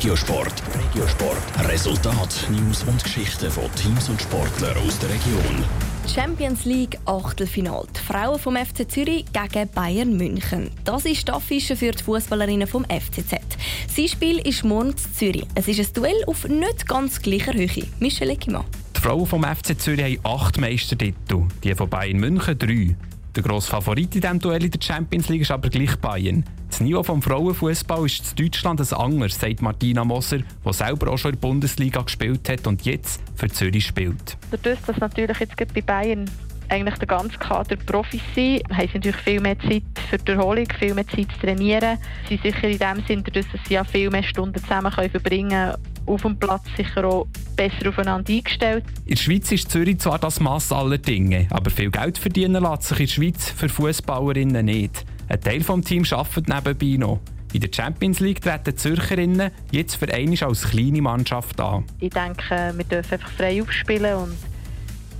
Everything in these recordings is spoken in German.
Regiosport. Regiosport. Resultat, News und Geschichten von Teams und Sportlern aus der Region. Champions League Achtelfinal. Die Frauen vom FC Zürich gegen Bayern München. Das ist die Affische für die Fußballerinnen vom FCZ. Sein Spiel ist morgen in Zürich. Es ist ein Duell auf nicht ganz gleicher Höhe. Michel Eckimann. Die Frauen vom FC Zürich haben acht Meistertitel, die von Bayern München drei. Der grosse Favorit in diesem Duell in der Champions League ist aber gleich Bayern. Das Niveau des Frauenfußball ist in Deutschland ein anderes, sagt Martina Moser, die selber auch schon in der Bundesliga gespielt hat und jetzt für Zürich spielt. Dadurch, dass natürlich jetzt bei Bayern eigentlich der ganze Kader Profis sind, haben sie natürlich viel mehr Zeit für die Erholung, viel mehr Zeit zu trainieren. Sie sind sicher in dem Sinne, dass sie ja viel mehr Stunden zusammen verbringen können, auf dem Platz sicher auch besser aufeinander eingestellt. In der Schweiz ist Zürich zwar das Mass aller Dinge, aber viel Geld verdienen lässt sich in der Schweiz für Fußballerinnen nicht. Ein Teil des Teams arbeitet nebenbei noch. In der Champions League treten die Zürcherinnen jetzt für einmal als kleine Mannschaft an. Ich denke, wir dürfen einfach frei aufspielen und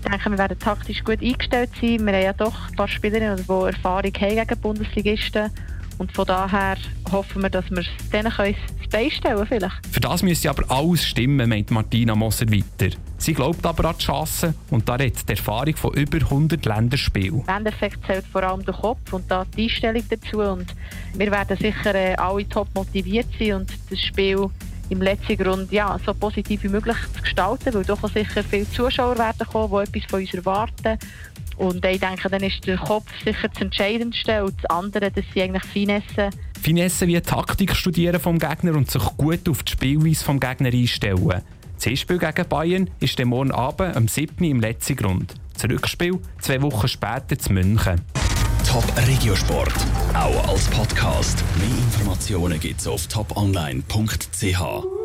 ich denke, wir werden taktisch gut eingestellt sein. Wir haben ja doch ein paar Spielerinnen, die Erfahrung haben gegen Bundesligisten. Und von daher hoffen wir, dass wir denen das Bein stellen können. Für das müsste aber alles stimmen, meint Martina Moser weiter. Sie glaubt aber an die Chancen und da redet die Erfahrung von über 100 Länderspielen. Im Endeffekt zählt vor allem der Kopf und da die Einstellung dazu. Und wir werden sicher äh, alle top motiviert sein und das Spiel im letzten Grund ja, so positiv wie möglich zu gestalten, weil doch sicher viele Zuschauer werden kommen, die etwas von uns erwarten. Und ich denke, dann ist der Kopf sicher das Entscheidendste und das andere, das sind eigentlich Finesse. Finesse wie Taktik studieren vom Gegner und sich gut auf die Spielweise vom Gegner einstellen. Das Hinspiel gegen Bayern ist dann morgen Abend am 7. im letzten Grund. Das Rückspiel zwei Wochen später zu München. Top Regiosport, auch als Podcast. Mehr Informationen gibt's auf toponline.ch.